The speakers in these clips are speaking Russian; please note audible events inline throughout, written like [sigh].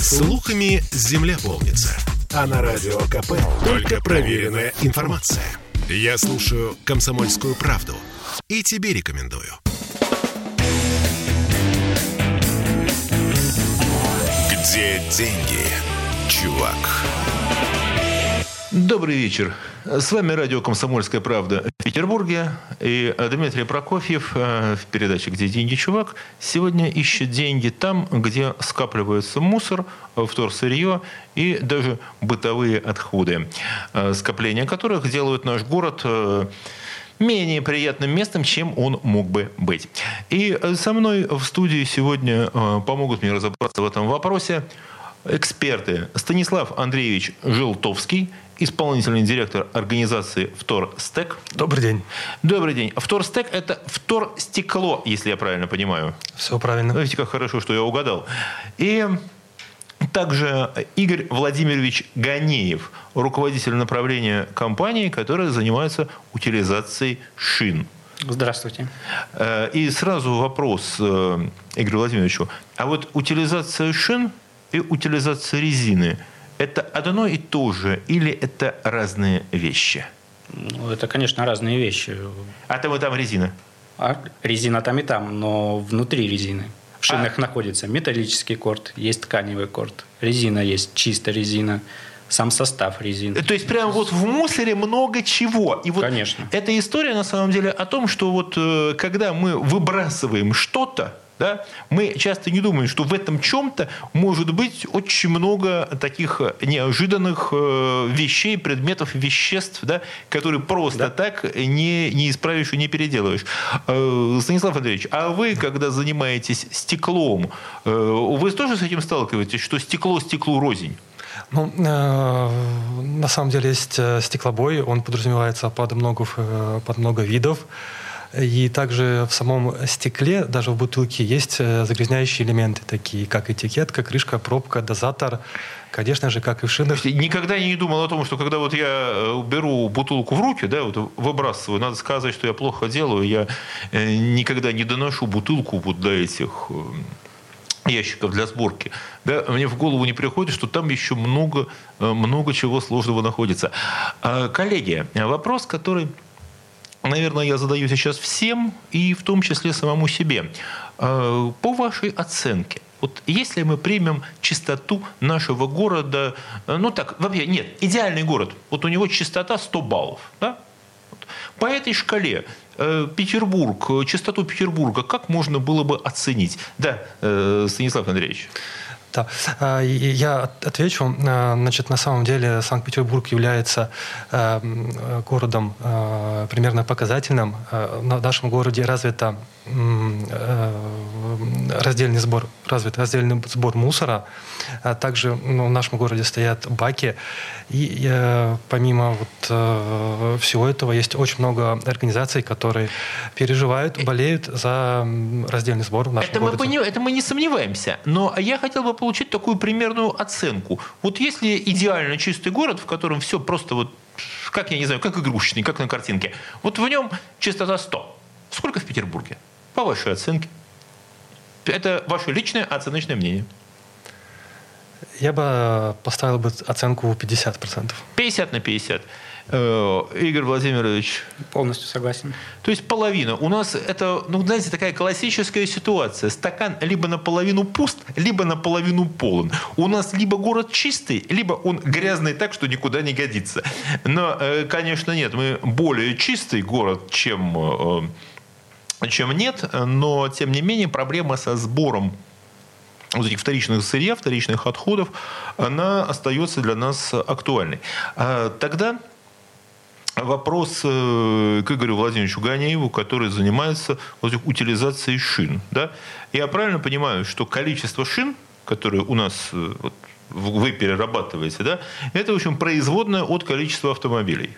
Слухами земля полнится. А на радио КП только проверенная информация. Я слушаю «Комсомольскую правду» и тебе рекомендую. Где деньги, чувак? Добрый вечер. С вами радио «Комсомольская правда» Петербурге. И Дмитрий Прокофьев э, в передаче «Где деньги, чувак» сегодня ищет деньги там, где скапливается мусор, вторсырье и даже бытовые отходы, э, скопления которых делают наш город э, менее приятным местом, чем он мог бы быть. И со мной в студии сегодня помогут мне разобраться в этом вопросе эксперты Станислав Андреевич Желтовский – исполнительный директор организации «Вторстек». Добрый день. Добрый день. «Вторстек» — это вторстекло, если я правильно понимаю. Все правильно. Видите, как хорошо, что я угадал. И также Игорь Владимирович Ганеев, руководитель направления компании, которая занимается утилизацией шин. Здравствуйте. Э, и сразу вопрос э, Игорю Владимировичу. А вот утилизация шин и утилизация резины – это одно и то же или это разные вещи? Ну, это, конечно, разные вещи. А там и там резина? А резина там и там, но внутри резины. В шинах а? находится металлический корт, есть тканевый корт, резина есть, чистая резина, сам состав резины. То есть прямо вот в мусоре много чего. И вот Конечно. Эта история на самом деле о том, что вот э, когда мы выбрасываем что-то, да, мы часто не думаем, что в этом чем-то может быть очень много таких неожиданных э, вещей, предметов, веществ, да, которые просто да. так не, не исправишь и не переделаешь. Э, Станислав Андреевич, а вы, когда занимаетесь стеклом, э, вы тоже с этим сталкиваетесь, что стекло стеклу рознь? Ну, э, на самом деле есть стеклобой, он подразумевается под много, под много видов. И также в самом стекле, даже в бутылке, есть э, загрязняющие элементы, такие как этикетка, крышка, пробка, дозатор. Конечно же, как и в шинах. Никогда не думал о том, что когда вот я э, беру бутылку в руки, да, вот выбрасываю, надо сказать, что я плохо делаю, я э, никогда не доношу бутылку вот до этих ящиков для сборки, да, мне в голову не приходит, что там еще много, много чего сложного находится. А, коллеги, вопрос, который наверное, я задаю сейчас всем, и в том числе самому себе. Э, по вашей оценке, вот если мы примем чистоту нашего города, э, ну так, вообще нет, идеальный город, вот у него чистота 100 баллов, да? По этой шкале э, Петербург, чистоту Петербурга, как можно было бы оценить? Да, Станислав Андреевич. Да, а, я отвечу. А, значит, на самом деле Санкт-Петербург является а, городом примерно показательным. В нашем городе развита раздельный сбор, развит раздельный сбор мусора. Также ну, в нашем городе стоят баки. И помимо вот э, всего этого есть очень много организаций, которые переживают, болеют за раздельный сбор в нашем это городе. Мы поним, это мы не сомневаемся. Но я хотел бы получить такую примерную оценку. Вот если идеально чистый город, в котором все просто вот, как я не знаю, как игрушечный, как на картинке, вот в нем чистота 100. Сколько в Петербурге? По вашей оценке. Это ваше личное оценочное мнение. Я бы поставил бы оценку 50%. 50 на 50. Э, Игорь Владимирович. Полностью согласен. То есть половина. У нас это, ну, знаете, такая классическая ситуация. Стакан либо наполовину пуст, либо наполовину полон. У нас либо город чистый, либо он грязный так, что никуда не годится. Но, э, конечно, нет. Мы более чистый город, чем, э, чем нет. Но, тем не менее, проблема со сбором вот этих вторичных сырья, вторичных отходов, она остается для нас актуальной. А тогда вопрос э, к Игорю Владимировичу Ганяеву, который занимается вот, утилизацией шин. Да? Я правильно понимаю, что количество шин, которые у нас э, вот, вы перерабатываете, да, это, в общем, производное от количества автомобилей?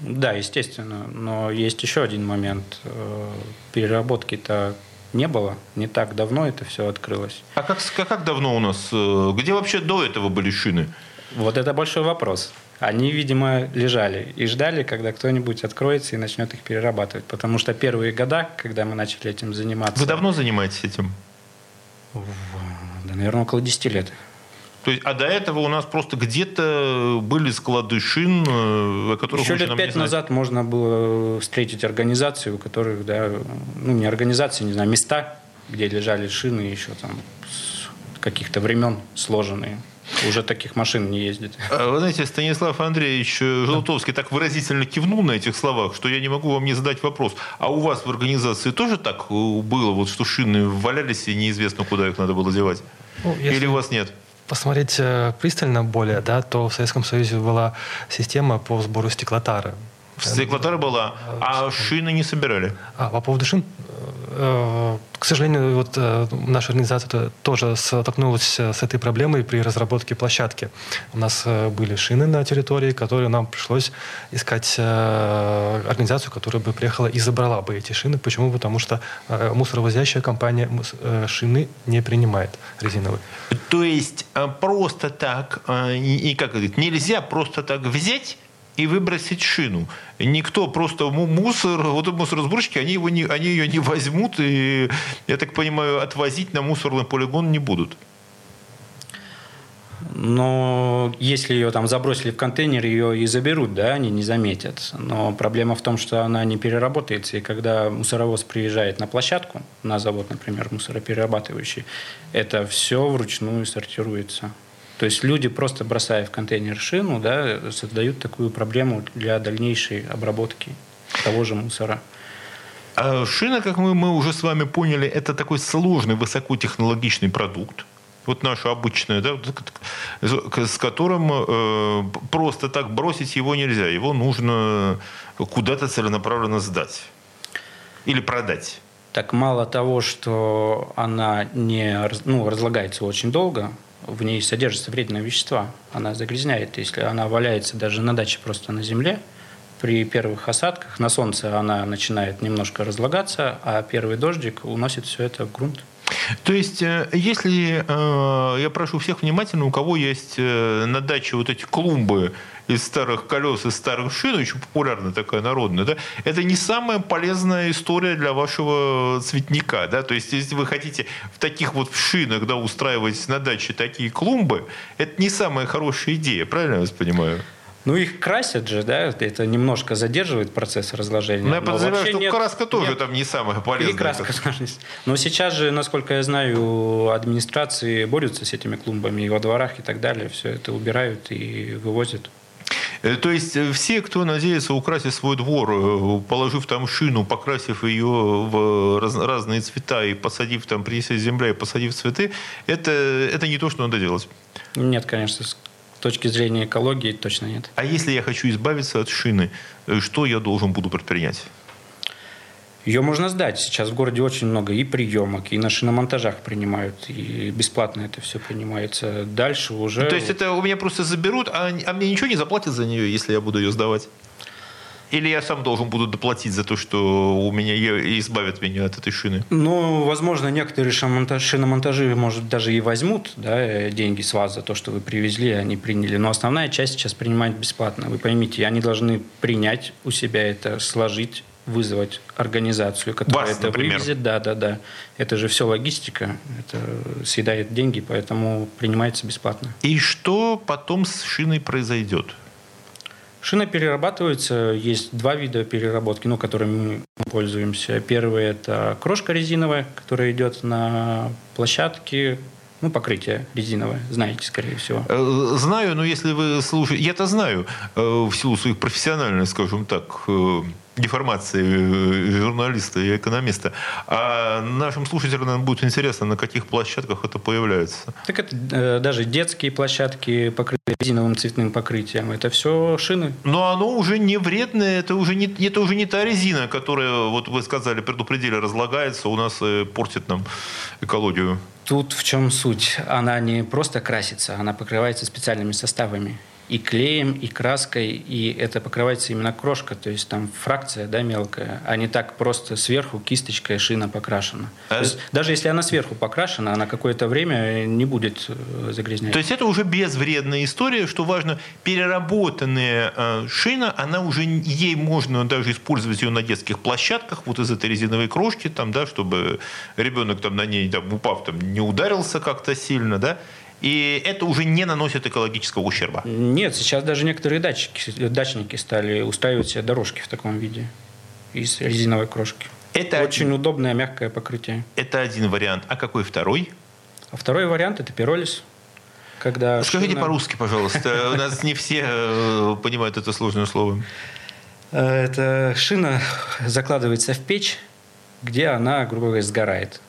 Да, естественно. Но есть еще один момент. Э, переработки-то не было. Не так давно это все открылось. А как, как давно у нас? Где вообще до этого были шины? Вот это большой вопрос они, видимо, лежали и ждали, когда кто-нибудь откроется и начнет их перерабатывать. Потому что первые года, когда мы начали этим заниматься... Вы давно занимаетесь этим? Да, наверное, около 10 лет. То есть, а до этого у нас просто где-то были склады шин, э, о которых Еще лет пять назад можно было встретить организации, у которых, да, ну не организации, не знаю, места, где лежали шины еще там с каких-то времен сложенные. Уже таких машин не ездит. А вы знаете, Станислав Андреевич Желтовский так выразительно кивнул на этих словах, что я не могу вам не задать вопрос. А у вас в организации тоже так э, было, вот, что шины валялись и неизвестно, куда их надо было девать? Ну, если... Или у вас нет? Посмотреть э, пристально более, да, то в Советском Союзе была система по сбору стеклотары. Стеклотара была, а шины не собирали? А, по поводу шин, Э, к сожалению, вот э, наша организация тоже столкнулась с этой проблемой при разработке площадки. У нас э, были шины на территории, которые нам пришлось искать организацию, которая бы приехала и забрала бы эти шины. Почему? Потому что мусоровозящая компания шины не принимает резиновые. То есть просто так, и как говорит, нельзя просто так взять и выбросить шину. Никто просто мусор, вот мусоросборщики, они, его не, они ее не возьмут и, я так понимаю, отвозить на мусорный полигон не будут. Но если ее там забросили в контейнер, ее и заберут, да, они не заметят. Но проблема в том, что она не переработается. И когда мусоровоз приезжает на площадку, на завод, например, мусороперерабатывающий, это все вручную сортируется. То есть люди, просто бросая в контейнер шину, да, создают такую проблему для дальнейшей обработки того же мусора. А шина, как мы, мы уже с вами поняли, это такой сложный высокотехнологичный продукт. Вот наша обычная, да, с которым э, просто так бросить его нельзя. Его нужно куда-то целенаправленно сдать или продать. Так мало того, что она не ну, разлагается очень долго, в ней содержатся вредные вещества. Она загрязняет. Если она валяется даже на даче просто на земле, при первых осадках на солнце она начинает немножко разлагаться, а первый дождик уносит все это в грунт. То есть, э, если э, я прошу всех внимательно, у кого есть э, на даче вот эти клумбы из старых колес, из старых шин, очень популярная такая народная, да, это не самая полезная история для вашего цветника, да, то есть если вы хотите в таких вот шинах, да, устраивать на даче такие клумбы, это не самая хорошая идея, правильно я вас понимаю? Ну, их красят же, да, это немножко задерживает процесс разложения. Ну, я подозреваю, что нет, краска тоже нет. там не самая полезная. И краска, Но сейчас же, насколько я знаю, администрации борются с этими клумбами и во дворах и так далее. Все это убирают и вывозят. Э, то есть э, все, кто надеется украсить свой двор, э, положив там шину, покрасив ее в раз, разные цвета и посадив там, принеся земля и посадив цветы, это, это не то, что надо делать. Нет, конечно, точки зрения экологии точно нет. А если я хочу избавиться от шины, что я должен буду предпринять? Ее можно сдать. Сейчас в городе очень много и приемок, и на шиномонтажах принимают, и бесплатно это все принимается. Дальше уже... То есть это у меня просто заберут, а, а мне ничего не заплатят за нее, если я буду ее сдавать? Или я сам должен буду доплатить за то, что у меня избавят меня от этой шины? Ну, возможно, некоторые шиномонтажи, может, даже и возьмут да, деньги с вас за то, что вы привезли, они приняли. Но основная часть сейчас принимает бесплатно. Вы поймите, они должны принять у себя это, сложить, вызвать организацию, которая Вас, это например. вывезет. Да, да, да. Это же все логистика, это съедает деньги, поэтому принимается бесплатно. И что потом с шиной произойдет? Шина перерабатывается. Есть два вида переработки, ну, которыми мы пользуемся. Первый – это крошка резиновая, которая идет на площадке, ну, покрытие резиновое, знаете, скорее всего. Э, знаю, но если вы слушаете... Я-то знаю, э, в силу своих профессиональных, скажем так, э, деформации э, журналиста и экономиста. А нашим слушателям наверное, будет интересно, на каких площадках это появляется. Так это э, даже детские площадки, покрытые резиновым цветным покрытием, это все шины. Но оно уже не вредное, это уже не, это уже не та резина, которая, вот вы сказали, предупредили, разлагается, у нас э, портит нам экологию. Тут в чем суть? Она не просто красится, она покрывается специальными составами. И клеем, и краской, и это покрывается именно крошка, то есть там фракция да, мелкая, а не так просто сверху кисточкой шина покрашена. А... То есть, даже если она сверху покрашена, она какое-то время не будет э, загрязнять. То есть это уже безвредная история, что важно, переработанная э, шина, она уже ей можно даже использовать ее на детских площадках, вот из этой резиновой крошки, там, да, чтобы ребенок там на ней, там, упав, там, не ударился как-то сильно, да, и это уже не наносит экологического ущерба. Нет, сейчас даже некоторые датчики, дачники стали устраивать себе дорожки в таком виде из резиновой крошки. Это очень один... удобное мягкое покрытие. Это один вариант. А какой второй? А второй вариант это пиролиз. Когда Скажите шина... по-русски, пожалуйста. У нас не все э, понимают это сложное слово. Э, это шина закладывается в печь, где она, грубо говоря, сгорает.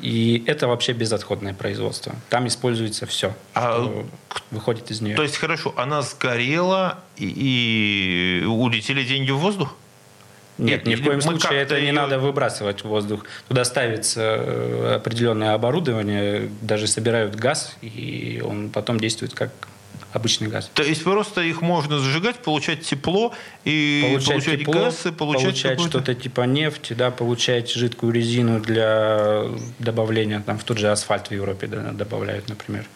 И это вообще безотходное производство. Там используется все, а, что выходит из нее. То есть, хорошо, она сгорела, и, и улетели деньги в воздух? Нет, ни в коем случае это не надо выбрасывать в воздух. Туда ставится э, определенное оборудование, даже собирают газ, и он потом действует как обычный газ. То есть просто их можно зажигать, получать тепло и получать, получать тепло, газ и получать, получать что-то типа нефти, да, получать жидкую резину для добавления, там в тот же асфальт в Европе да, добавляют, например.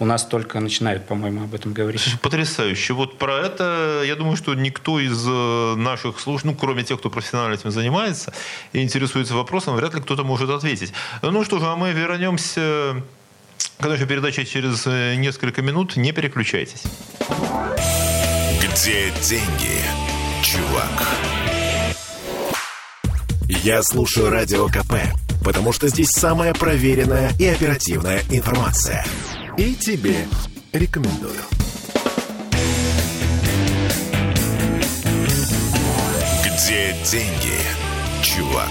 У нас только начинают, по-моему, об этом говорить. [laughs] Потрясающе. Вот про это, я думаю, что никто из э, наших слушателей, ну, кроме тех, кто профессионально этим занимается и интересуется вопросом, вряд ли кто-то может ответить. Ну что же, а мы вернемся Конечно, передача через э, несколько минут. Не переключайтесь. Где деньги, чувак? Я слушаю Радио КП, потому что здесь самая проверенная и оперативная информация. И тебе рекомендую. Где деньги, чувак?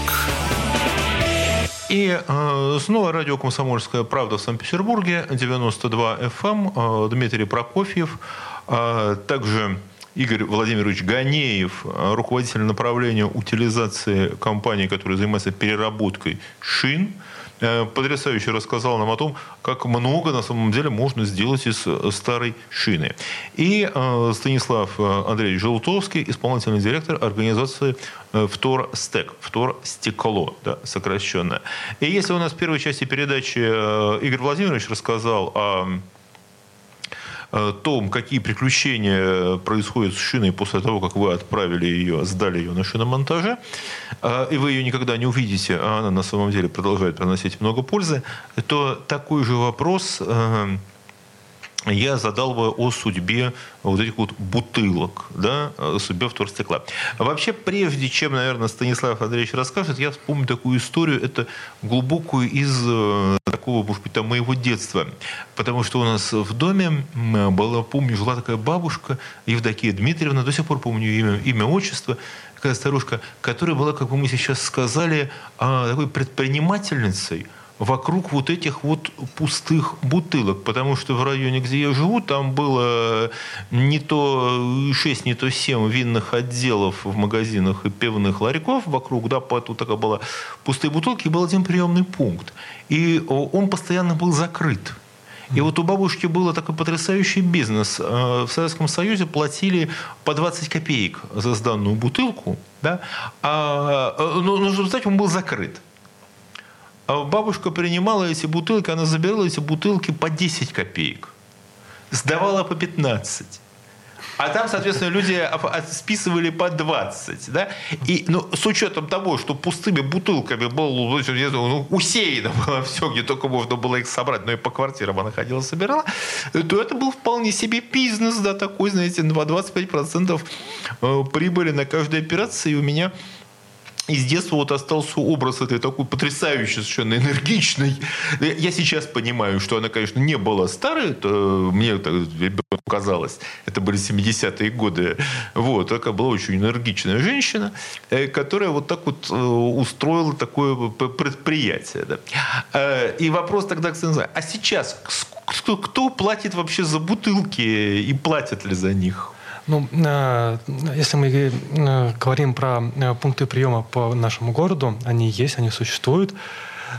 И э, снова радио «Комсомольская правда» в Санкт-Петербурге, 92 FM, эм, э, Дмитрий Прокофьев, э, также Игорь Владимирович Ганеев, руководитель направления утилизации компании, которая занимается переработкой шин – потрясающе рассказал нам о том, как много на самом деле можно сделать из э, старой шины. И э, Станислав Андреевич Желтовский, исполнительный директор организации Втор Стек, Втор Стекло, да, сокращенно. И если у нас в первой части передачи Игорь Владимирович рассказал о том, какие приключения происходят с шиной после того, как вы отправили ее, сдали ее на шиномонтаже, а, и вы ее никогда не увидите, а она на самом деле продолжает приносить много пользы, то такой же вопрос э, я задал бы о судьбе вот этих вот бутылок, да, о судьбе вторстекла. Вообще, прежде чем, наверное, Станислав Андреевич расскажет, я вспомню такую историю, это глубокую из э, такого, может быть, там, моего детства. Потому что у нас в доме была, помню, жила такая бабушка Евдокия Дмитриевна, до сих пор помню имя, имя отчество, такая старушка, которая была, как бы мы сейчас сказали, а, такой предпринимательницей, вокруг вот этих вот пустых бутылок, потому что в районе, где я живу, там было не то 6, не то 7 винных отделов в магазинах и пивных ларьков вокруг, да, поэтому такая была пустые бутылки, и был один приемный пункт. И он постоянно был закрыт. И вот у бабушки был такой потрясающий бизнес. Э, в Советском Союзе платили по 20 копеек за сданную бутылку, да? а, э, но, но результате он был закрыт. А бабушка принимала эти бутылки, она забирала эти бутылки по 10 копеек. Сдавала по 15. А там, соответственно, люди списывали по 20. Да? И ну, с учетом того, что пустыми бутылками было ну, усеяно было все, где только можно было их собрать, но и по квартирам она ходила, собирала, то это был вполне себе бизнес, да, такой, знаете, 25% э, прибыли на каждой операции. И у меня из детства вот остался образ этой такой потрясающей, совершенно энергичной. Я сейчас понимаю, что она, конечно, не была старой, это мне так казалось, это были 70-е годы. Вот, такая была очень энергичная женщина, э, которая вот так вот э, устроила такое предприятие. Э, и вопрос тогда, кстати, а сейчас кто, кто платит вообще за бутылки и платят ли за них? Ну, э, если мы э, говорим про э, пункты приема по нашему городу, они есть, они существуют.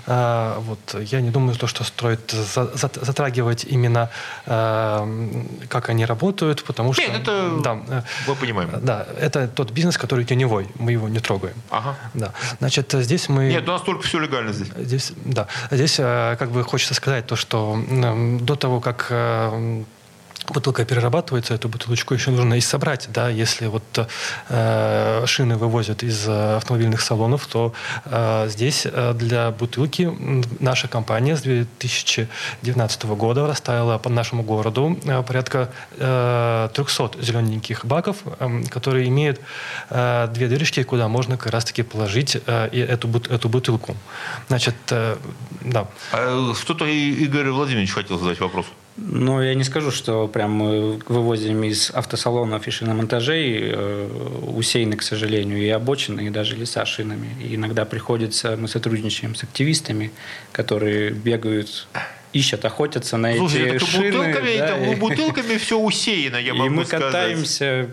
Вот, я не думаю, то, что стоит затрагивать именно, как они работают, потому что... Нет, это да, мы понимаем. Да, это тот бизнес, который теневой, мы его не трогаем. Ага. Да. Значит, здесь мы... Нет, у нас только все легально здесь. Здесь, да. Здесь как бы хочется сказать то, что до того, как бутылка перерабатывается, эту бутылочку еще нужно и собрать. Да? Если вот э, шины вывозят из э, автомобильных салонов, то э, здесь э, для бутылки наша компания с 2019 года расставила по нашему городу э, порядка э, 300 зелененьких баков, э, которые имеют э, две дырочки, куда можно как раз-таки положить э, эту, эту бутылку. Значит, э, да. А что-то Игорь Владимирович хотел задать вопрос. Ну, я не скажу, что прям мы вывозим из автосалонов и шиномонтажей э, усеяны, к сожалению, и обочины, и даже леса шинами. И иногда приходится, мы сотрудничаем с активистами, которые бегают ищут, охотятся на Слушай, эти шины. Бутылками, да, это, и... бутылками все усеяно, я [laughs] могу и мы сказать. катаемся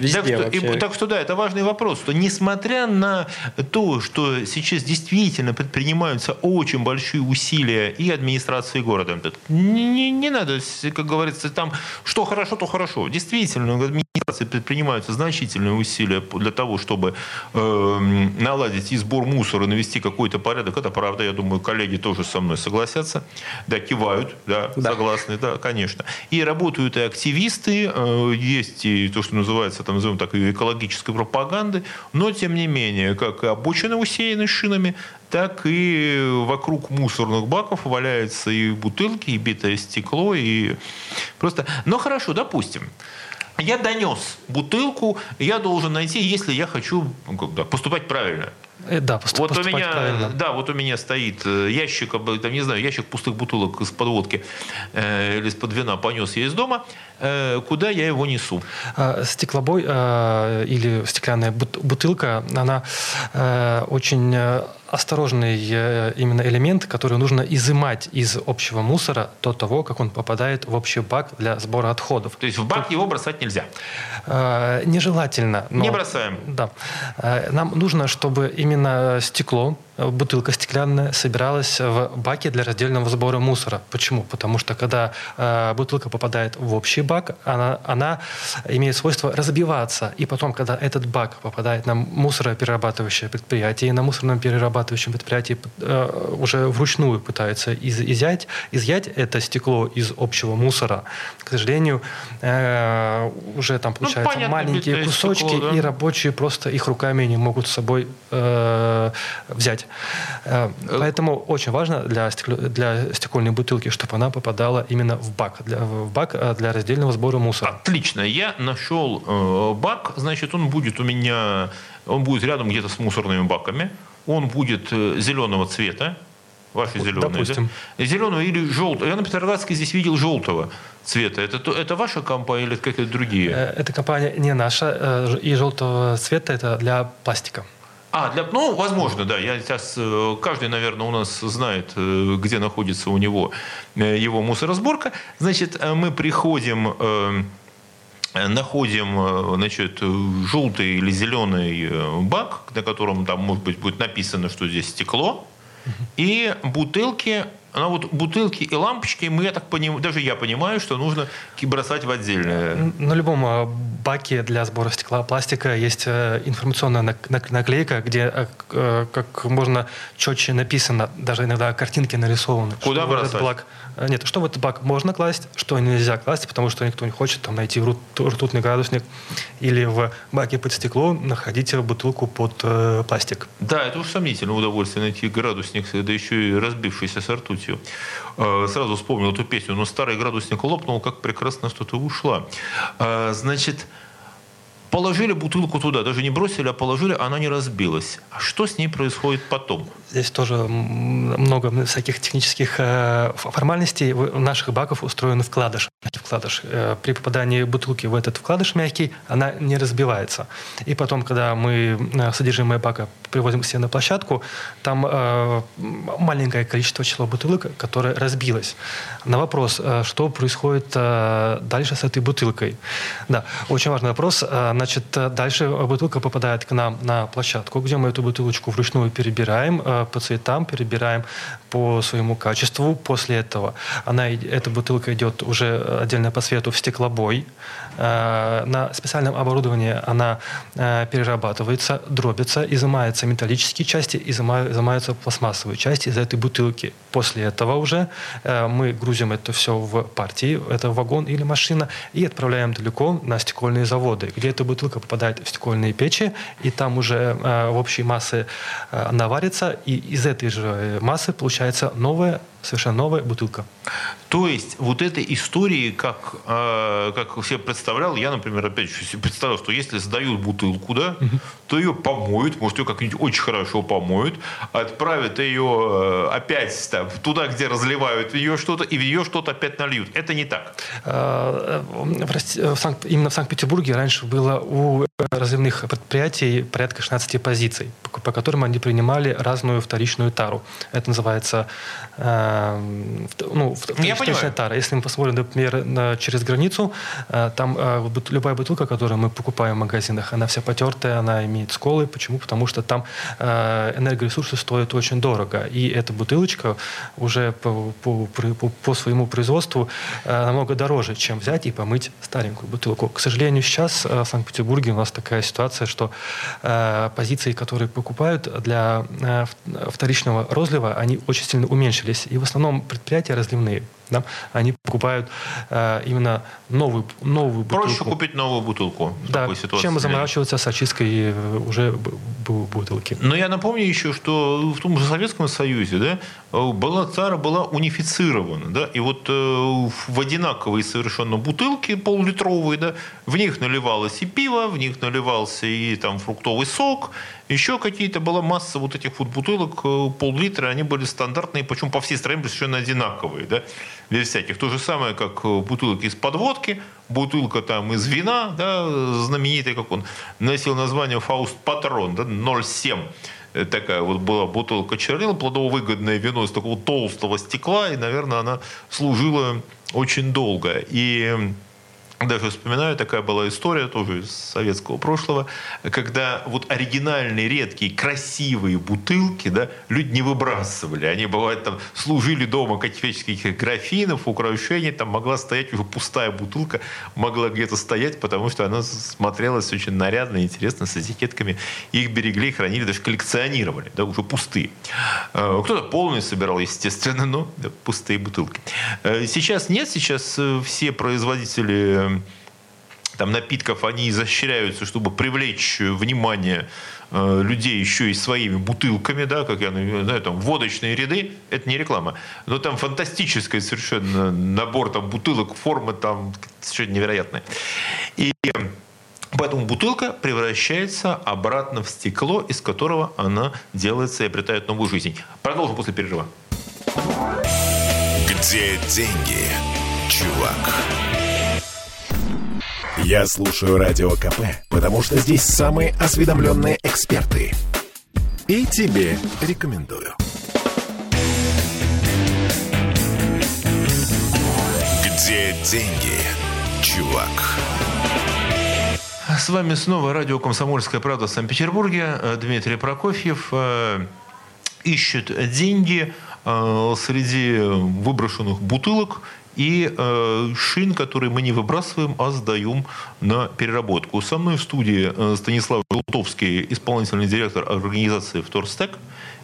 везде так что, и, так что да, это важный вопрос, что несмотря на то, что сейчас действительно предпринимаются очень большие усилия и администрации города, не, не, надо, как говорится, там, что хорошо, то хорошо. Действительно, предпринимаются значительные усилия для того, чтобы э, наладить и сбор мусора, навести какой-то порядок. Это правда, я думаю, коллеги тоже со мной согласятся. Да, кивают, да, да. согласны, да, конечно. И работают и активисты, э, есть и то, что называется, там, назовем так, и экологической пропаганды, но, тем не менее, как и обочины усеяны шинами, так и вокруг мусорных баков валяются и бутылки, и битое стекло, и просто... Но хорошо, допустим, я донес бутылку, я должен найти, если я хочу ну, поступать правильно. Э, да, поступ, вот у меня, правильно. Да, вот у меня стоит э, ящик, там, не знаю, ящик пустых бутылок из подводки э, или из-под вина понес я из дома. Э, куда я его несу? А, стеклобой э, или стеклянная бутылка, она э, очень осторожный именно элемент, который нужно изымать из общего мусора до того, как он попадает в общий бак для сбора отходов. То есть в бак его бросать нельзя? Нежелательно. Но, Не бросаем. Да. Нам нужно, чтобы именно стекло, бутылка стеклянная собиралась в баке для раздельного сбора мусора. Почему? Потому что когда э, бутылка попадает в общий бак, она, она имеет свойство разбиваться. И потом, когда этот бак попадает на мусороперерабатывающее предприятие, и на мусорном перерабатывающем предприятии э, уже вручную пытаются из, изъять, изъять это стекло из общего мусора, к сожалению, э, уже там получаются ну, понятно, маленькие кусочки, стекло, да? и рабочие просто их руками не могут с собой э, взять. Э, поэтому очень важно для, стекло, для стекольной бутылки, чтобы она попадала именно в бак, для, в бак э, для раздельного сбора мусора. Отлично. Я нашел э, бак, значит, он будет у меня, он будет рядом где-то с мусорными баками, он будет зеленого цвета, ваши зеленые, Допустим. да? Зеленого или желтого. Я на Петроградске здесь видел желтого цвета. Это, это ваша компания или какие-то другие? Эта компания не наша. И желтого цвета это для пластика. А, для, ну, возможно, да. Я сейчас, э, каждый, наверное, у нас знает, э, где находится у него э, его мусоросборка. Значит, мы приходим, находим, значит, желтый или зеленый бак, на котором там, может быть, будет написано, что здесь стекло, и бутылки но вот бутылки и лампочки, мы, я так понимаю, даже я понимаю, что нужно бросать в отдельное. На любом а, баке для сбора стекла пластика есть э, информационная наклейка, где э, э, как можно четче написано, даже иногда картинки нарисованы. Куда бросать? Бак, нет, что в этот бак можно класть, что нельзя класть, потому что никто не хочет там найти ртутный градусник или в баке под стекло находить бутылку под э, пластик. Да, это уж сомнительное удовольствие найти градусник, да еще и разбившийся с ртутью. Э, сразу вспомнил эту песню. Но старый градусник лопнул, как прекрасно что-то ушла. Э, значит, положили бутылку туда, даже не бросили, а положили, она не разбилась. А что с ней происходит потом? Здесь тоже много всяких технических э, формальностей. У наших баков устроены вкладыши. вкладыш. Э, при попадании бутылки в этот вкладыш мягкий, она не разбивается. И потом, когда мы э, содержимое бака привозим к себе на площадку, там маленькое количество числа бутылок, которое разбилось. На вопрос, что происходит дальше с этой бутылкой. Да, очень важный вопрос. Э, значит, дальше бутылка попадает к нам на площадку, где мы эту бутылочку вручную перебираем э, по цветам, перебираем по своему качеству. После этого она, эта бутылка идет уже отдельно по свету в стеклобой. Э, на специальном оборудовании она э, перерабатывается, дробится, изымаются металлические части, изымаются пластмассовые части из этой бутылки. После этого уже э, мы грузим это все в партии, это вагон или машина, и отправляем далеко на стекольные заводы, где эта бутылка попадает в стекольные печи, и там уже в общей массы она варится, и из этой же массы получается новая совершенно новая бутылка. То есть вот этой истории, как, э, как себе представлял, я, например, опять же представлял, что если сдают бутылку, да, угу. то ее помоют, может, ее как-нибудь очень хорошо помоют, отправят ее э, опять там, туда, где разливают ее что-то, и в ее что-то опять нальют. Это не так. Э, в Санкт, именно в Санкт-Петербурге раньше было у разливных предприятий порядка 16 позиций, по которым они принимали разную вторичную тару. Это называется э, ну, вторичная тара. Если мы посмотрим, например, на, через границу, э, там э, любая бутылка, которую мы покупаем в магазинах, она вся потертая, она имеет сколы. Почему? Потому что там э, энергоресурсы стоят очень дорого. И эта бутылочка уже по, по, по, по своему производству намного дороже, чем взять и помыть старенькую бутылку. К сожалению, сейчас в Санкт-Петербурге у нас такая ситуация, что позиции, которые покупают для вторичного розлива, они очень сильно уменьшились. И в основном предприятия разливные да, они покупают э, именно новую, новую бутылку. Проще купить новую бутылку в да, такой ситуации. чем заморачиваться с очисткой э, уже бутылки. Но я напомню еще, что в том же Советском Союзе да, была цара была унифицирована. Да, и вот э, в одинаковые совершенно бутылки полулитровые, да, в них наливалось и пиво, в них наливался и там фруктовый сок, еще какие-то была масса вот этих вот бутылок, э, пол-литра, они были стандартные, причем по всей стране совершенно одинаковые, да, без всяких. То же самое, как э, бутылки из подводки, бутылка там из вина, да, знаменитая, как он носил название Фауст Патрон, да, 0,7 э, такая вот была бутылка чернила, плодово-выгодное вино из такого толстого стекла, и, наверное, она служила очень долго. И даже вспоминаю, такая была история тоже из советского прошлого, когда вот оригинальные, редкие, красивые бутылки, да, люди не выбрасывали. Они, бывает, там служили дома каких-то графинов, украшений, там могла стоять уже пустая бутылка, могла где-то стоять, потому что она смотрелась очень нарядно, интересно, с этикетками. Их берегли, хранили, даже коллекционировали, да, уже пустые. Э, кто-то полный собирал, естественно, но пустые бутылки. Э, сейчас нет, сейчас э, все производители там напитков, они изощряются, чтобы привлечь внимание э, людей еще и своими бутылками, да, как я знаю, там водочные ряды, это не реклама, но там фантастический совершенно набор там бутылок, формы там совершенно невероятные. И Поэтому бутылка превращается обратно в стекло, из которого она делается и обретает новую жизнь. Продолжим после перерыва. Где деньги, чувак? Я слушаю Радио КП, потому что здесь самые осведомленные эксперты. И тебе рекомендую. Где деньги, чувак? С вами снова радио «Комсомольская правда» в Санкт-Петербурге. Дмитрий Прокофьев э, ищет деньги э, среди выброшенных бутылок и э, шин, который мы не выбрасываем, а сдаем на переработку. Со мной в студии э, Станислав Желтовский, исполнительный директор организации «Вторстек»,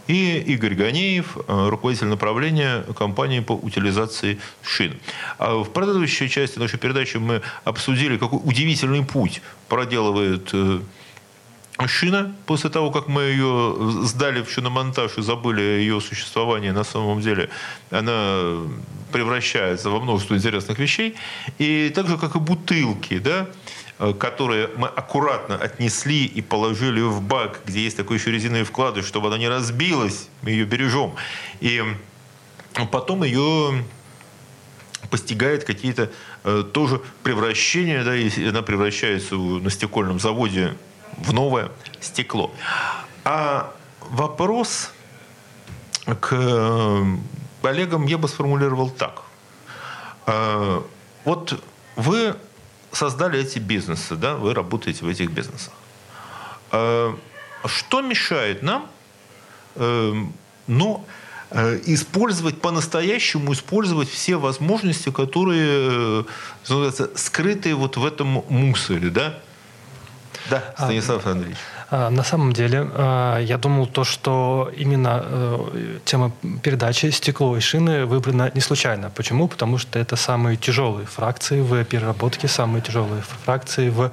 и Игорь Ганеев, э, руководитель направления компании по утилизации шин. А в предыдущей части нашей передачи мы обсудили, какой удивительный путь проделывает э, шина, после того, как мы ее сдали в шиномонтаж и забыли ее существование, на самом деле она превращается во множество интересных вещей. И так же, как и бутылки, да, которые мы аккуратно отнесли и положили в бак, где есть такой еще резиновый вкладыш, чтобы она не разбилась, мы ее бережем. И потом ее постигает какие-то э, тоже превращения, да, и она превращается на стекольном заводе в новое стекло. А вопрос к э, коллегам я бы сформулировал так. Э, вот вы создали эти бизнесы, да, вы работаете в этих бизнесах. Э, что мешает нам, ну, использовать по-настоящему, использовать все возможности, которые скрытые вот в этом мусоре, да? Да, а, Станислав Андреевич. А, на самом деле, а, я думал то, что именно э, тема передачи «Стекло и шины» выбрана не случайно. Почему? Потому что это самые тяжелые фракции в переработке, самые тяжелые фракции в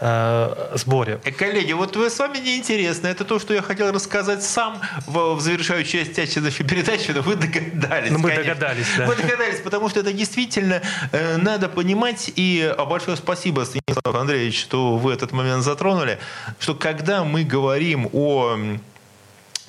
э, сборе. Э, коллеги, вот вы с вами неинтересно. Это то, что я хотел рассказать сам в, в завершающей части нашей передачи, но вы догадались. Ну, мы конечно. догадались, да. Вы догадались, потому что это действительно э, надо понимать. И а, большое спасибо, Станислав Андреевич, что вы этот момент затронули, что когда мы говорим о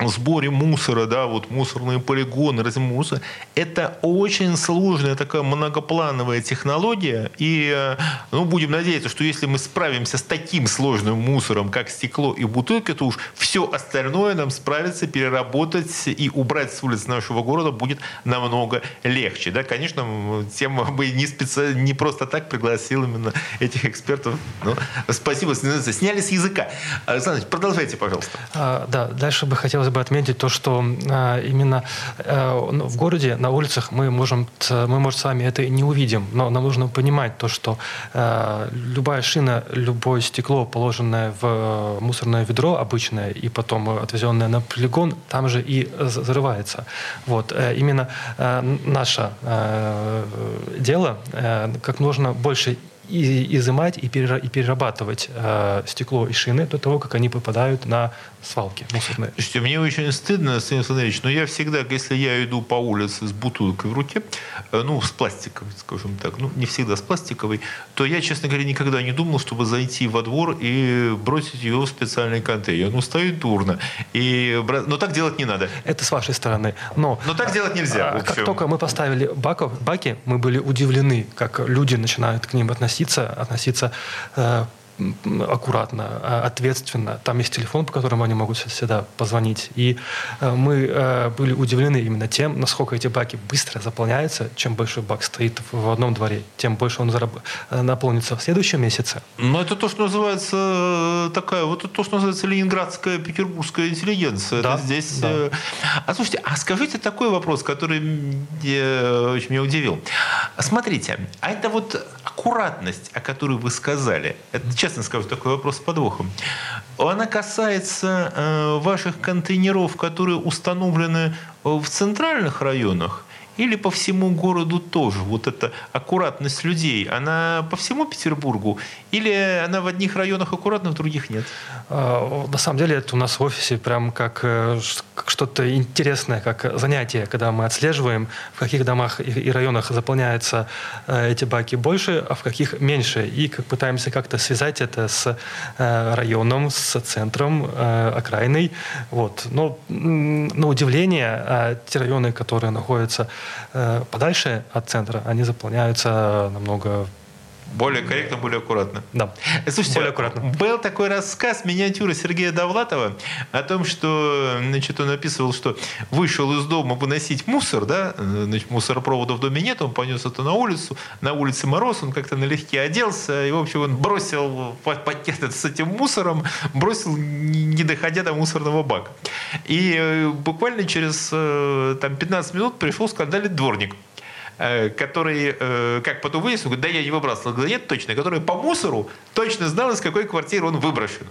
сборе мусора, да, вот мусорные полигоны, мусор, это очень сложная такая многоплановая технология, и, э, ну, будем надеяться, что если мы справимся с таким сложным мусором, как стекло и бутылка, то уж все остальное нам справиться, переработать и убрать с улиц нашего города будет намного легче, да, конечно, тем бы не, специ... не просто так пригласил именно этих экспертов, ну, спасибо, сняли с языка. Александр, продолжайте, пожалуйста. А, да, дальше бы хотелось бы отметить то, что а, именно а, в городе, на улицах мы можем, мы, может, с вами это не увидим, но нам нужно понимать то, что а, любая шина, любое стекло, положенное в мусорное ведро обычное и потом отвезенное на полигон, там же и взрывается. Вот. Э, именно наше дело как нужно больше и изымать и перерабатывать э, стекло и шины до того, как они попадают на свалки мусорные. Слушайте, мне очень стыдно, Станислав Андреевич, но я всегда, если я иду по улице с бутылкой в руке, э, ну, с пластиковой, скажем так, ну, не всегда с пластиковой, то я, честно говоря, никогда не думал, чтобы зайти во двор и бросить ее в специальный контейнер. Ну, стоит дурно. И, но так делать не надо. Это с вашей стороны. Но, но так делать нельзя. А, как только мы поставили баков, баки, мы были удивлены, как люди начинают к ним относиться, относиться э, аккуратно, а, ответственно. Там есть телефон, по которому они могут всегда позвонить. И э, мы э, были удивлены именно тем, насколько эти баки быстро заполняются. Чем больше бак стоит в одном дворе, тем больше он э, наполнится в следующем месяце. Но это то, что называется такая, вот это то, что называется ленинградская, петербургская интеллигенция. Да, это здесь. Да. А слушайте, а скажите такой вопрос, который очень меня удивил. Смотрите, а это вот аккуратность, о которой вы сказали, это честно скажу, такой вопрос с подвохом. Она касается э, ваших контейнеров, которые установлены в центральных районах, или по всему городу тоже? Вот эта аккуратность людей, она по всему Петербургу? Или она в одних районах аккуратна, в других нет? А, на самом деле это у нас в офисе прям как, э, как что-то интересное, как занятие, когда мы отслеживаем, в каких домах и районах заполняются э, эти баки больше, а в каких меньше. И как пытаемся как-то связать это с э, районом, с центром, окраиной. Вот. Но на удивление, те районы, которые находятся подальше от центра, они заполняются намного более корректно, более аккуратно. Да. Слушайте, более аккуратно. был такой рассказ миниатюры Сергея Довлатова о том, что значит, он описывал, что вышел из дома выносить мусор, да, значит, мусоропровода в доме нет, он понес это на улицу, на улице мороз, он как-то налегке оделся, и, в общем, он бросил пакет с этим мусором, бросил, не доходя до мусорного бака. И э, буквально через э, там, 15 минут пришел скандалить дворник. Э, который, э, как потом выяснил, говорит, да я не выбрасывал. Говорит, нет, точно, который по мусору точно знал, из какой квартиры он выброшен.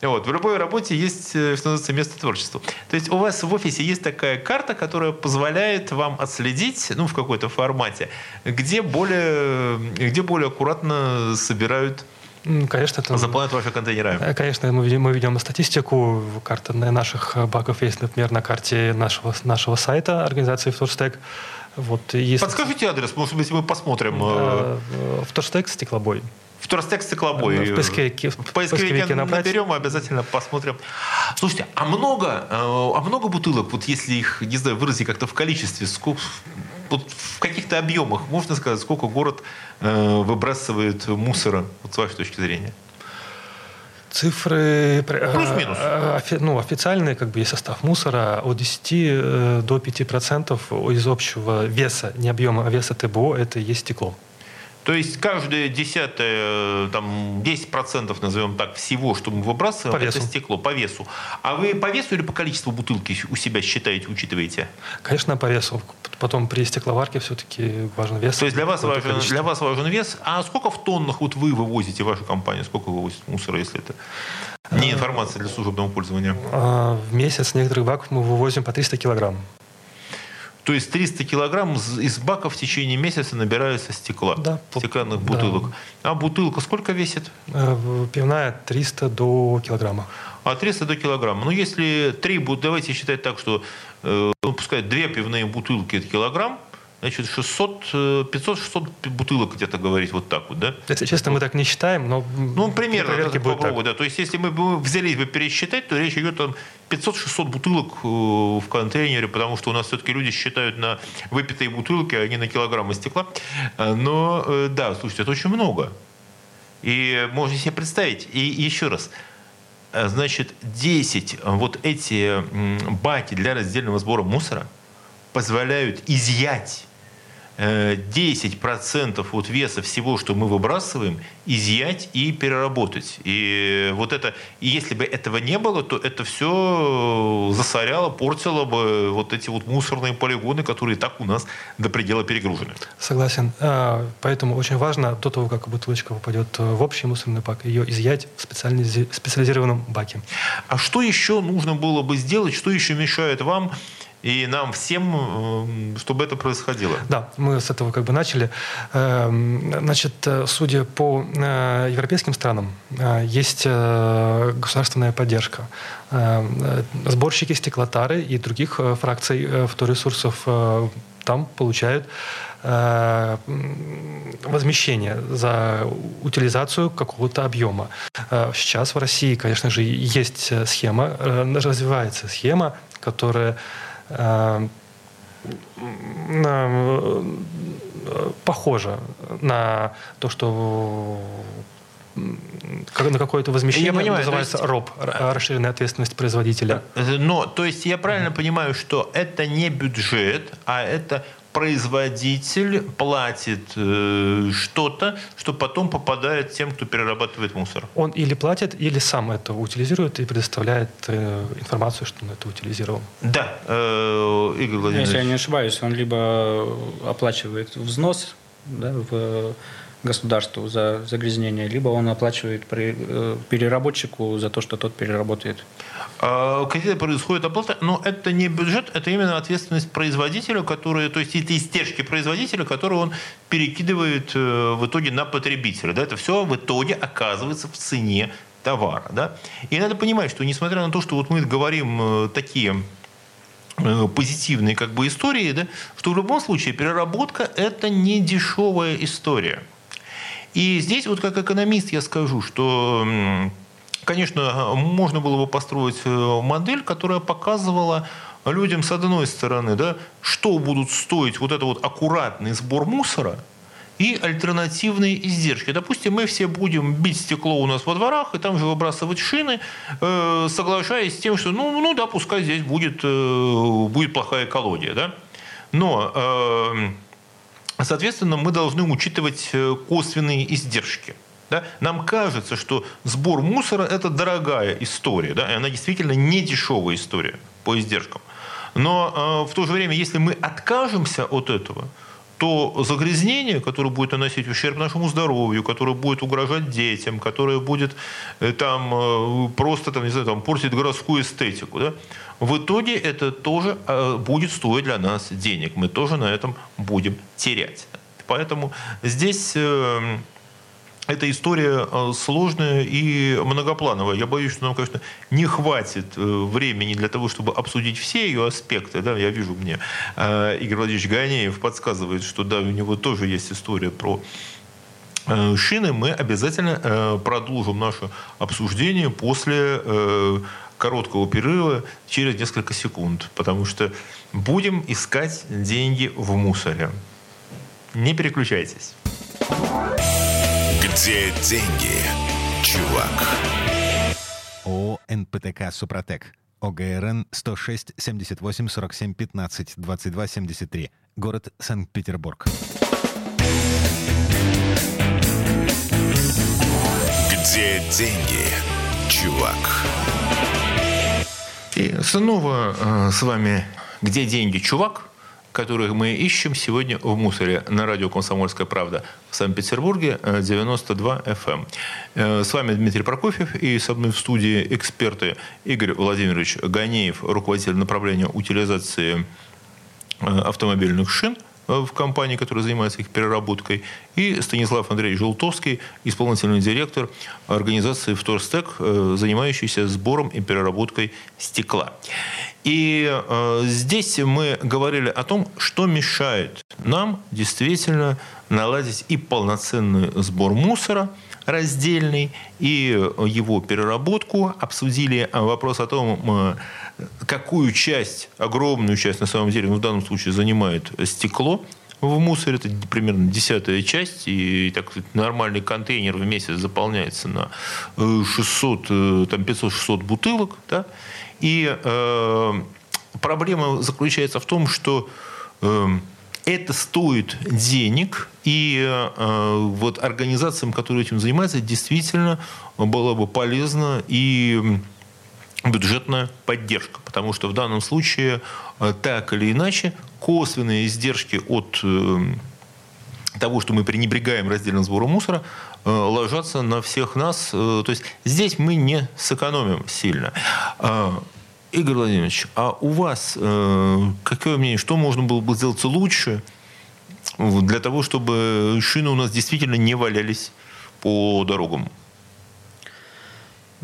Вот. В любой работе есть, э, что называется, место творчества. То есть у вас в офисе есть такая карта, которая позволяет вам отследить, ну, в какой-то формате, где более, где более аккуратно собирают Конечно, это... Заполняют ваши контейнеры. Конечно, мы видим, мы видим статистику. Карта наших баков есть, например, на карте нашего, нашего сайта организации Вторстек. Вот, если... Подскажите адрес, может быть, мы посмотрим. Э, в Торстек стеклобой. В Торстек стеклобой. В поисковике, в поисковике наберем, обязательно посмотрим. Слушайте, а много, э, а много бутылок, вот если их, не знаю, выразить как-то в количестве, сколько, вот в каких-то объемах можно сказать, сколько город э, выбрасывает мусора, вот с вашей точки зрения? Цифры Плюс-минус. Офи, ну, официальные, как бы есть состав мусора от 10 до 5 процентов из общего веса, не объема, а веса ТБО, это есть стекло. То есть каждое десятое, там, 10% назовем так, всего, что мы выбрасываем, по это стекло по весу. А вы по весу или по количеству бутылки у себя считаете, учитываете? Конечно, по весу. Потом при стекловарке все-таки важен вес. То есть для вас, важен, для вас важен вес. А сколько в тоннах вот вы вывозите, ваша компания, сколько вывозит мусора, если это не а, информация для служебного пользования? А, в месяц некоторых баков мы вывозим по 300 килограмм. То есть 300 килограмм из бака в течение месяца набирается стекла, да, стеклянных бутылок. Да. А бутылка сколько весит? Э, пивная 300 до килограмма. А 300 до килограмма. Ну, если три, давайте считать так, что, э, ну, пускай две пивные бутылки это килограмм, значит, 600, 500-600 э, бутылок где-то говорить вот так вот, да? Если честно, мы так не считаем, но Ну, примерно, это попробовать, да. То есть, если мы взялись бы пересчитать, то речь идет о 500-600 бутылок э, в контейнере, потому что у нас все-таки люди считают на выпитые бутылки, а не на килограммы стекла. Э, но, да, слушайте, это очень много. И можно себе представить, и еще раз, значит, 10 вот эти баки для раздельного сбора мусора позволяют изъять 10% от веса всего, что мы выбрасываем, изъять и переработать. И вот это, и если бы этого не было, то это все засоряло, портило бы вот эти вот мусорные полигоны, которые так у нас до предела перегружены. Согласен. А, поэтому очень важно до того, как бутылочка попадет в общий мусорный бак, ее изъять в специализированном баке. А что еще нужно было бы сделать, что еще мешает вам и нам всем, э, чтобы это происходило. Да, мы с этого как бы начали. Эм, значит, э, судя по э, европейским странам, есть государственная поддержка. Сборщики стеклотары и других фракций вторресурсов там получают возмещение за утилизацию какого-то объема. Сейчас в России, конечно же, есть схема, развивается схема, которая похоже на то, что на какое-то возмещение я понимаю, называется есть, РОП, расширенная ответственность производителя. Но, то есть я правильно понимаю, что это не бюджет, а это производитель платит э, что-то, что потом попадает тем, кто перерабатывает мусор. Он или платит, или сам это утилизирует и предоставляет э, информацию, что он это утилизировал. Да, э, Игорь Владимирович. Если я не ошибаюсь, он либо оплачивает взнос да, в государству за загрязнение, либо он оплачивает э, переработчику за то, что тот переработает. А, Когда происходит оплата, но это не бюджет, это именно ответственность производителя, который, то есть это истежки производителя, которые он перекидывает э, в итоге на потребителя. Да? Это все в итоге оказывается в цене товара. Да? И надо понимать, что несмотря на то, что вот мы говорим э, такие позитивные как бы истории, да, что в любом случае переработка – это не дешевая история. И здесь вот как экономист я скажу, что Конечно, можно было бы построить э, модель, которая показывала людям, с одной стороны, да, что будут стоить вот это вот аккуратный сбор мусора и альтернативные издержки. Допустим, мы все будем бить стекло у нас во дворах и там же выбрасывать шины, э, соглашаясь с тем, что ну, ну да, пускай здесь будет, э, будет плохая экология. Да? Но Соответственно, мы должны учитывать э, косвенные издержки. Да? Нам кажется, что сбор мусора – это дорогая история, да? и она действительно не дешевая история по издержкам. Но э, в то же время, если мы откажемся от этого, то загрязнение, которое будет наносить ущерб нашему здоровью, которое будет угрожать детям, которое будет э, там, э, просто там, не знаю, там, портить городскую эстетику, да, в итоге это тоже э, будет стоить для нас денег. Мы тоже на этом будем терять. Поэтому здесь э, эта история э, сложная и многоплановая. Я боюсь, что нам, конечно, не хватит времени для того, чтобы обсудить все ее аспекты. Да, я вижу, мне Игорь Владимирович Ганеев подсказывает, что да, у него тоже есть история про шины. Мы обязательно продолжим наше обсуждение после короткого перерыва через несколько секунд, потому что будем искать деньги в мусоре. Не переключайтесь. Где деньги, чувак? ООО «НПТК Супротек». ОГРН 106 78 47 15 22 73. Город Санкт-Петербург. Где деньги, чувак? И снова э, с вами «Где деньги, чувак?» Которых мы ищем сегодня в мусоре на радио «Комсомольская правда» в Санкт-Петербурге 92 FM. Эм. Э, с вами Дмитрий Прокофьев и со мной в студии эксперты Игорь Владимирович Ганеев, руководитель направления утилизации э, автомобильных шин – Э, в компании, которая занимается их переработкой, и Станислав Андреевич Желтовский, исполнительный директор организации «Вторстек», э, занимающийся сбором и переработкой стекла. И э, здесь мы говорили о том, что мешает нам действительно наладить и полноценный сбор мусора – раздельный и его переработку. Обсудили вопрос о том, э, какую часть, огромную часть на самом деле, ну, в данном случае занимает стекло в мусоре. Это примерно десятая часть. И так нормальный контейнер в месяц заполняется на 600, э, э, там 500-600 бутылок. Да? И э, проблема заключается в том, что э, это стоит денег, и э, вот организациям, которые этим занимаются, действительно было бы полезно и бюджетная поддержка, потому что в данном случае э, так или иначе косвенные издержки от э, того, что мы пренебрегаем раздельным сбором мусора, э, ложатся на всех нас. То есть здесь мы не сэкономим сильно. А, Игорь Владимирович, а у вас какое мнение, что можно было бы сделать лучше для того, чтобы шины у нас действительно не валялись по дорогам?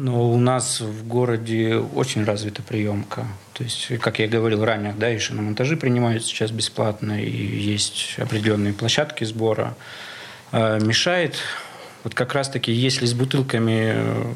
Ну, у нас в городе очень развита приемка. То есть, как я говорил ранее, да, и шиномонтажи принимаются сейчас бесплатно, и есть определенные площадки сбора. А, мешает вот как раз-таки, если с бутылками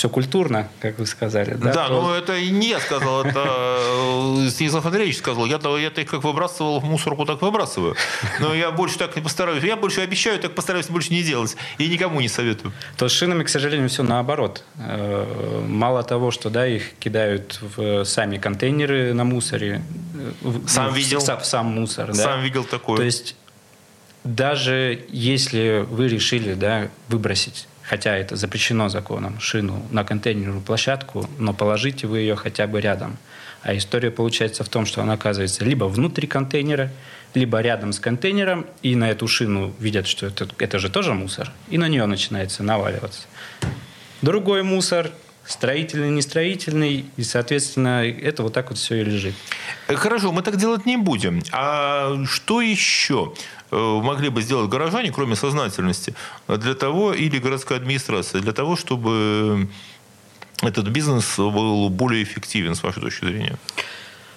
все культурно, как вы сказали. Да, да то... но это и не я сказал, это э, Станислав Андреевич сказал. Я-то, я-то их как выбрасывал в мусорку, так выбрасываю. Но я больше так не постараюсь. Я больше обещаю, так постараюсь больше не делать. И никому не советую. То с шинами, к сожалению, все наоборот. Э, мало того, что да, их кидают в сами контейнеры на мусоре. Сам в, видел? В, в сам мусор. Сам да? видел такое. То есть даже если вы решили да, выбросить хотя это запрещено законом, шину на контейнерную площадку, но положите вы ее хотя бы рядом. А история получается в том, что она оказывается либо внутри контейнера, либо рядом с контейнером, и на эту шину видят, что это, это же тоже мусор, и на нее начинается наваливаться. Другой мусор, строительный, нестроительный, и, соответственно, это вот так вот все и лежит. Хорошо, мы так делать не будем. А что еще? Э, могли бы сделать горожане, кроме сознательности, для того, или городская администрация, для того, чтобы этот бизнес был более эффективен, с вашей точки зрения?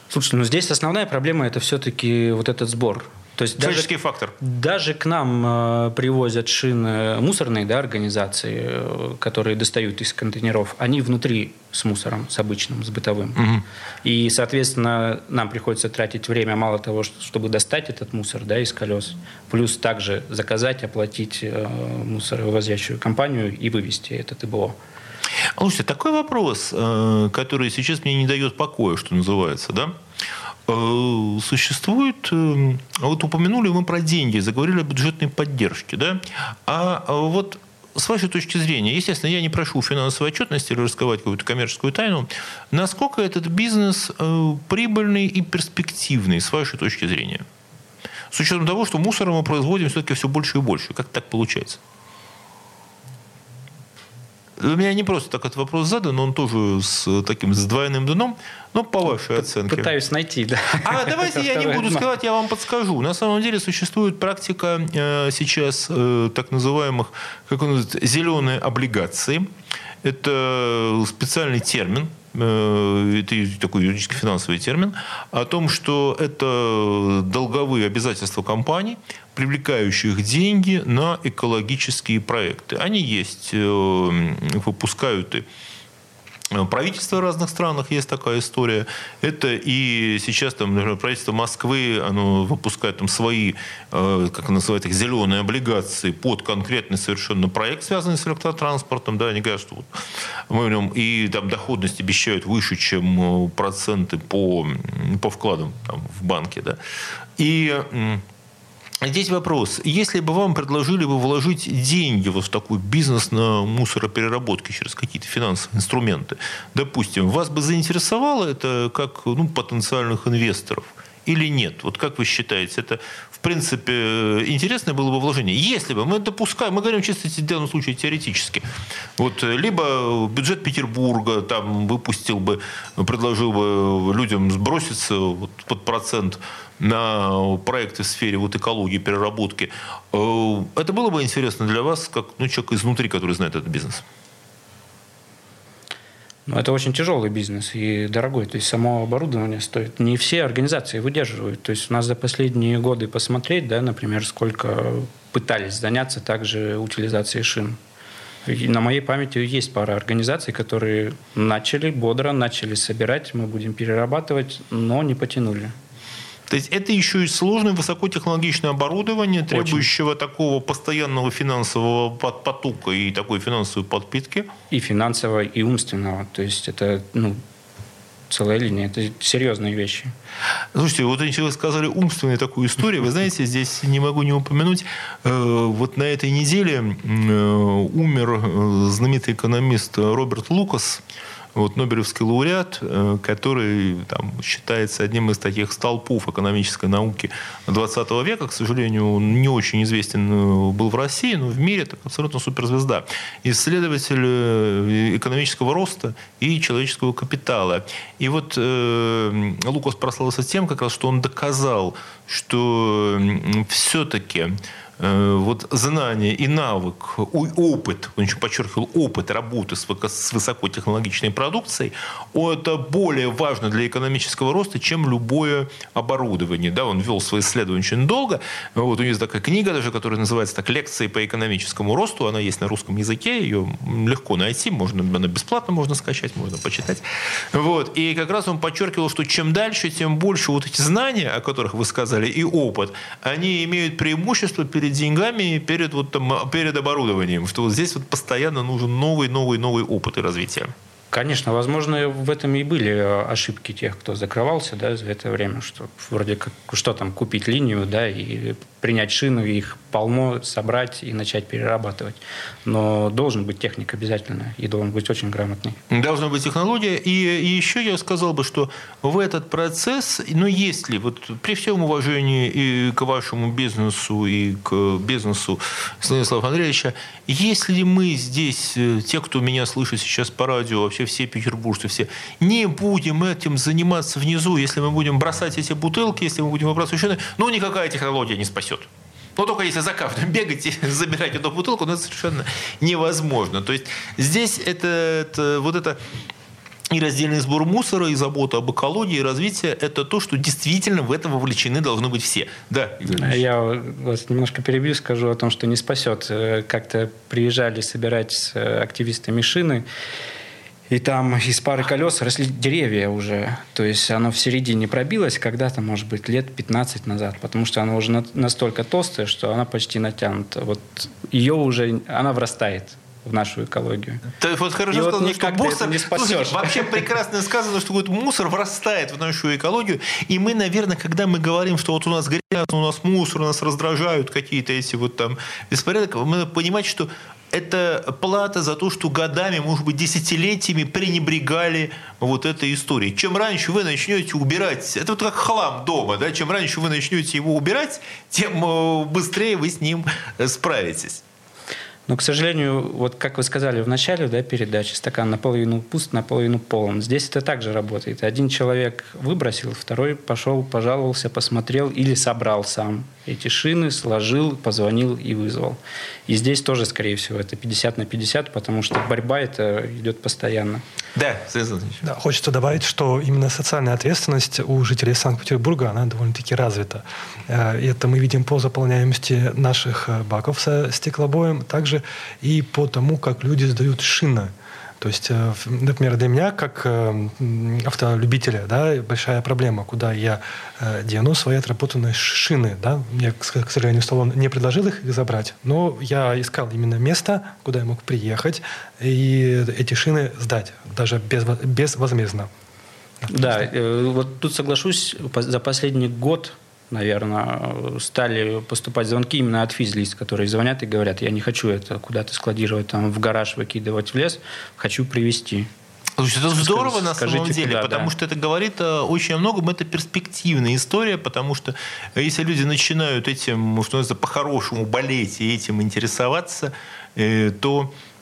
Слушайте, ну здесь основная проблема – это все-таки вот этот сбор. То есть Человеческий даже, фактор. Даже к нам э, привозят шины мусорные да, организации, э, которые достают из контейнеров. Они внутри с мусором, с обычным, с бытовым. Угу. И, соответственно, нам приходится тратить время мало того, чтобы достать этот мусор да, из колес, плюс также заказать, оплатить э, мусоровозящую компанию и вывести этот ИБО. Слушайте, такой вопрос, э, который сейчас мне не дает покоя, что называется, да? Э, существует, э, вот упомянули мы про деньги, заговорили о бюджетной поддержке, да, а вот с вашей точки зрения, естественно, я не прошу финансовой отчетности или раскрывать какую-то коммерческую тайну, насколько этот бизнес э, прибыльный и перспективный с вашей точки зрения? С учетом того, что мусора мы производим все-таки все больше и больше. Как так получается? У меня не просто так этот вопрос задан, но он тоже с таким с двойным дном. Но по вашей оценке. Пытаюсь найти, да. А давайте я не буду сказать, я вам подскажу. На самом деле существует практика э, сейчас э, так называемых, как он называется, зеленые облигации. Это специальный термин, э, это такой юридический финансовый термин, о том, что это долговые обязательства компаний, привлекающих деньги на экологические проекты. Они есть, выпускают и правительства в разных странах есть такая история. Это и сейчас там, например, правительство Москвы, оно выпускает там свои, э, как называют их, зеленые облигации под конкретный совершенно проект, связанный с электротранспортом. Да, они говорят, что вот мы в нем и там доходность обещают выше, чем э, проценты по, по вкладам там, в банке. Да. И Здесь вопрос. Если бы вам предложили бы вложить деньги вот в такой бизнес на мусоропереработке через какие-то финансовые инструменты, допустим, вас бы заинтересовало это как ну, потенциальных инвесторов или нет? Вот как вы считаете, это в принципе интересное было бы вложение? Если бы мы допускаем, мы говорим чисто в данном случае теоретически, вот либо бюджет Петербурга там выпустил бы, предложил бы людям сброситься вот под процент на проекты в сфере вот экологии, переработки. Э, это было бы интересно для вас, как ну, человек изнутри, который знает этот бизнес? Ну, это очень тяжелый бизнес и дорогой. То есть само оборудование стоит. Не все организации выдерживают. То есть у нас за последние годы посмотреть, да, например, сколько пытались заняться также утилизацией шин. И на моей памяти есть пара организаций, которые начали бодро, начали собирать, мы будем перерабатывать, но не потянули. То есть это еще и сложное высокотехнологичное оборудование, требующего Очень. такого постоянного финансового потока и такой финансовой подпитки. И финансового, и умственного. То есть это ну, целая линия. Это серьезные вещи. Слушайте, вот если вы сказали умственную такую историю, вы знаете, здесь не могу не упомянуть, э, вот на этой неделе э, умер э, знаменитый экономист Роберт Лукас, вот Нобелевский лауреат, э, который там, считается одним из таких столпов экономической науки 20 века. К сожалению, он не очень известен э, был в России, но в мире это абсолютно суперзвезда. Исследователь э, экономического роста и человеческого капитала. И вот э, Лукас прославился тем, как раз, что он доказал, что все-таки вот знание и навык, опыт, он еще подчеркивал, опыт работы с высокотехнологичной продукцией, это более важно для экономического роста, чем любое оборудование. Да, он вел свои исследования очень долго. Вот у него есть такая книга даже, которая называется так «Лекции по экономическому росту». Она есть на русском языке, ее легко найти, можно, она бесплатно можно скачать, можно почитать. Вот. И как раз он подчеркивал, что чем дальше, тем больше вот эти знания, о которых вы сказали, и опыт, они имеют преимущество перед перед деньгами, перед, вот, там, перед оборудованием, что вот здесь вот постоянно нужен новый, новый, новый опыт и развитие. Конечно, возможно, в этом и были э, ошибки тех, кто закрывался да, за это время, что вроде как что там купить линию, да, и принять шину, их полно собрать и начать перерабатывать. Но должен быть техник обязательно, и должен быть очень грамотный. Должна быть технология. И, и еще я сказал бы, что в этот процесс, ну, если вот при всем уважении и к вашему бизнесу, и к бизнесу Станислава Андреевича, если мы здесь, э, те, кто меня слышит сейчас по радио, вообще все петербуржцы, все, не будем этим заниматься внизу, если мы будем бросать эти бутылки, если мы будем выбрасывать шины, ну, никакая технология не спасет. Но только если за каждым [laughs] бегать и забирать эту бутылку, ну, это совершенно невозможно. То есть здесь это, это вот это и раздельный сбор мусора, и забота об экологии, и развитие – это то, что действительно в это вовлечены должны быть все. Да, Игорь Я вас немножко перебью, скажу о том, что не спасет. Э, как-то приезжали собирать с э, активистами шины, и там из пары колес росли деревья уже. То есть оно в середине пробилось когда-то, может быть, лет 15 назад, потому что оно уже настолько толстое, что она почти натянута. Вот ее уже, она врастает в нашу экологию. То вот хорошо и сказано, вот что мусор... Не Слушайте, вообще прекрасно сказано, что вот мусор врастает в нашу экологию. И мы, наверное, когда мы говорим, что вот у нас грязно, у нас мусор, у нас раздражают какие-то эти вот там беспорядки, мы понимать, что это плата за то, что годами, может быть, десятилетиями пренебрегали вот этой историей. Чем раньше вы начнете убирать, это вот как хлам дома, да, чем раньше вы начнете его убирать, тем э, быстрее вы с ним э, справитесь. Но, к сожалению, вот как вы сказали в начале да, передачи, стакан наполовину пуст, наполовину полон. Здесь это также работает. Один человек выбросил, второй пошел, пожаловался, посмотрел или собрал сам эти шины, сложил, позвонил и вызвал. И здесь тоже, скорее всего, это 50 на 50, потому что борьба это идет постоянно. Да, да, хочется добавить, что именно социальная ответственность у жителей Санкт-Петербурга, она довольно-таки развита. Э, это мы видим по заполняемости наших э, баков со стеклобоем, также и по тому, как люди сдают шины. То есть, э, например, для меня, как э, автолюбителя, да, большая проблема, куда я э, дену свои отработанные шины. Да? Мне, к сожалению, салон не предложил их забрать, но я искал именно место, куда я мог приехать и эти шины сдать, даже без, безвозмездно. Да, вот тут соглашусь, за последний год наверное, стали поступать звонки именно от физлист, которые звонят и говорят, я не хочу это куда-то складировать, там, в гараж выкидывать в лес, хочу привезти. Слушай, это здорово на самом деле, куда, потому да. что это говорит э, очень о многом. Это перспективная история, потому что если люди начинают этим, что называется, по-хорошему болеть и этим интересоваться, э, то Э,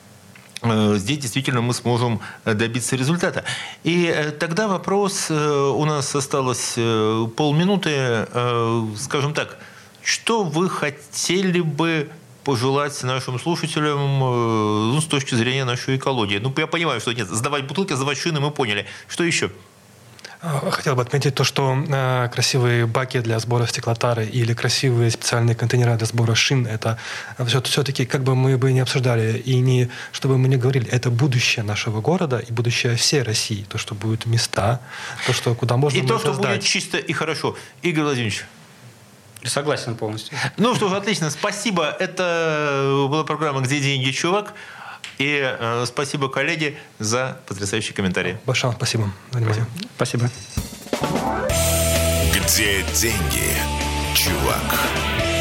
здесь действительно мы сможем э, добиться результата. И э, тогда вопрос, у нас осталось полминуты, скажем так, что вы хотели бы пожелать нашим слушателям ну, с точки зрения нашей экологии? Ну, я понимаю, что нет, сдавать бутылки, сдавать шины мы поняли. Что еще? А, хотел бы отметить то, что э, красивые баки для сбора стеклотары или красивые специальные контейнеры для сбора шин, это все-таки, как бы мы бы не обсуждали и не, чтобы мы не говорили, это будущее нашего города и будущее всей России. То, что будут места, то, что куда можно И то, что сдать. будет чисто и хорошо. Игорь Владимирович, Согласен полностью. Ну что ж, отлично. Спасибо. Это была программа «Где деньги, чувак?». И э, спасибо, коллеги, за потрясающий комментарий. Большое спасибо. Спасибо. спасибо. Где деньги, чувак?